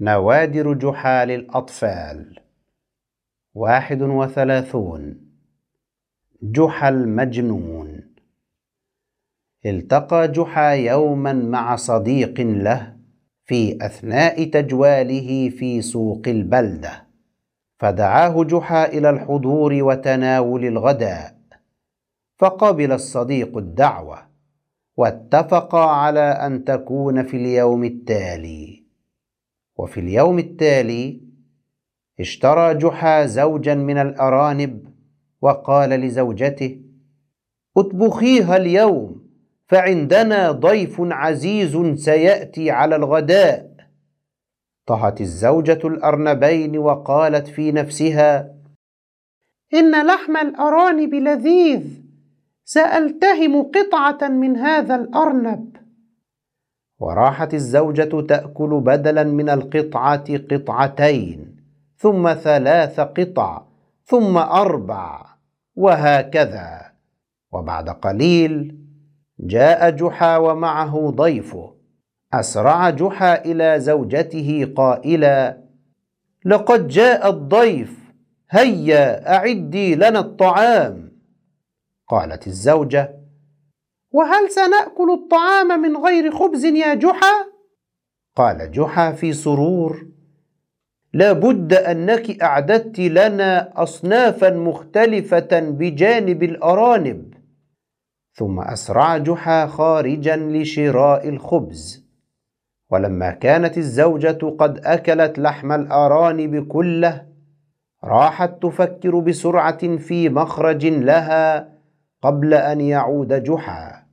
نوادر جحا للأطفال واحد وثلاثون. جحا المجنون التقى جحا يوما مع صديق له في أثناء تجواله في سوق البلدة. فدعاه جحا إلى الحضور وتناول الغداء. فقبل الصديق الدعوة. واتفقا على أن تكون في اليوم التالي. وفي اليوم التالي اشترى جحا زوجا من الأرانب وقال لزوجته أطبخيها اليوم فعندنا ضيف عزيز سيأتي على الغداء. طهت الزوجة الأرنبين وقالت في نفسها إن لحم الأرانب لذيذ سألتهم قطعة من هذا الأرنب. وراحت الزوجة تأكل بدلا من القطعة قطعتين ثم ثلاث قطع ثم أربع وهكذا. وبعد قليل جاء جحا ومعه ضيفه. أسرع جحا إلى زوجته قائلا لقد جاء الضيف هيا أعدي لنا الطعام. قالت الزوجة وهل سنأكل الطعام من غير خبز يا جحا؟ قال جحا في سرور لابد أنك أعددت لنا اصنافا مختلفة بجانب الأرانب. ثم أسرع جحا خارجا لشراء الخبز. ولما كانت الزوجة قد أكلت لحم الأرانب كله راحت تفكر بسرعة في مخرج لها قبل أن يعود جحا.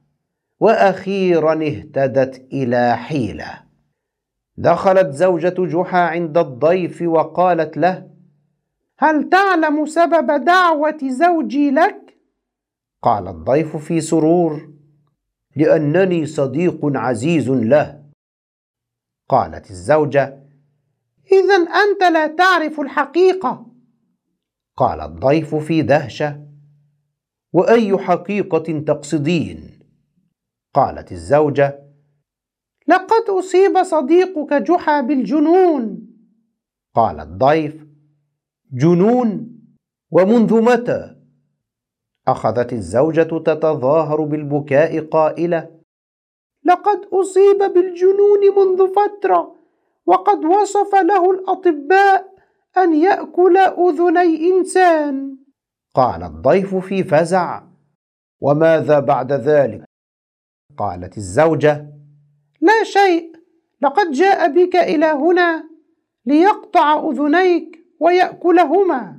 وأخيرا اهتدت إلى حيلة. دخلت زوجة جحا عند الضيف وقالت له هل تعلم سبب دعوة زوجي لك؟ قال الضيف في سرور لأنني صديق عزيز له. قالت الزوجة اذا أنت لا تعرف الحقيقة. قال الضيف في دهشة وأي حقيقة تقصدين؟ قالت الزوجة لقد أصيب صديقك جحا بالجنون. قال الضيف جنون ومنذ متى؟ أخذت الزوجة تتظاهر بالبكاء قائلة لقد أصيب بالجنون منذ فترة وقد وصف له الأطباء أن يأكل أذني إنسان. قال الضيف في فزع وماذا بعد ذلك؟ قالت الزوجة لا شيء لقد جاء بك إلى هنا ليقطع أذنيك ويأكلهما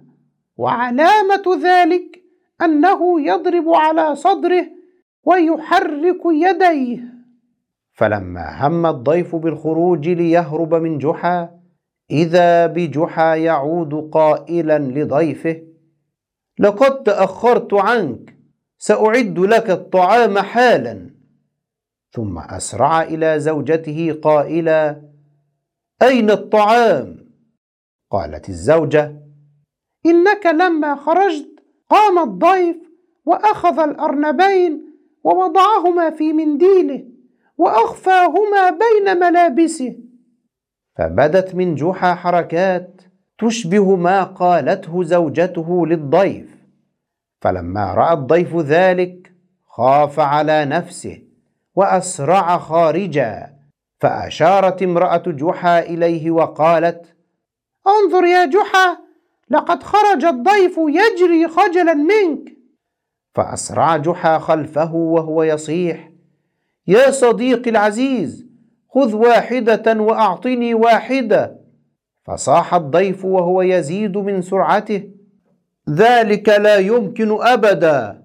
وعلامة ذلك أنه يضرب على صدره ويحرك يديه. فلما هم الضيف بالخروج ليهرب من جحا إذا بجحا يعود قائلا لضيفه لقد تأخرت عنك سأعد لك الطعام حالا. ثم أسرع إلى زوجته قائلا أين الطعام؟ قالت الزوجة إنك لما خرجت قام الضيف وأخذ الأرنبين ووضعهما في منديله وأخفاهما بين ملابسه. فبدت من جحا حركات تشبه ما قالته زوجته للضيف فلما رأى الضيف ذلك خاف على نفسه وأسرع خارجا. فأشارت امرأة جحا إليه وقالت انظر يا جحا لقد خرج الضيف يجري خجلا منك. فأسرع جحا خلفه وهو يصيح يا صديقي العزيز خذ واحدة وأعطني واحدة. فصاح الضيف وهو يزيد من سرعته ذلك لا يمكن أبدا.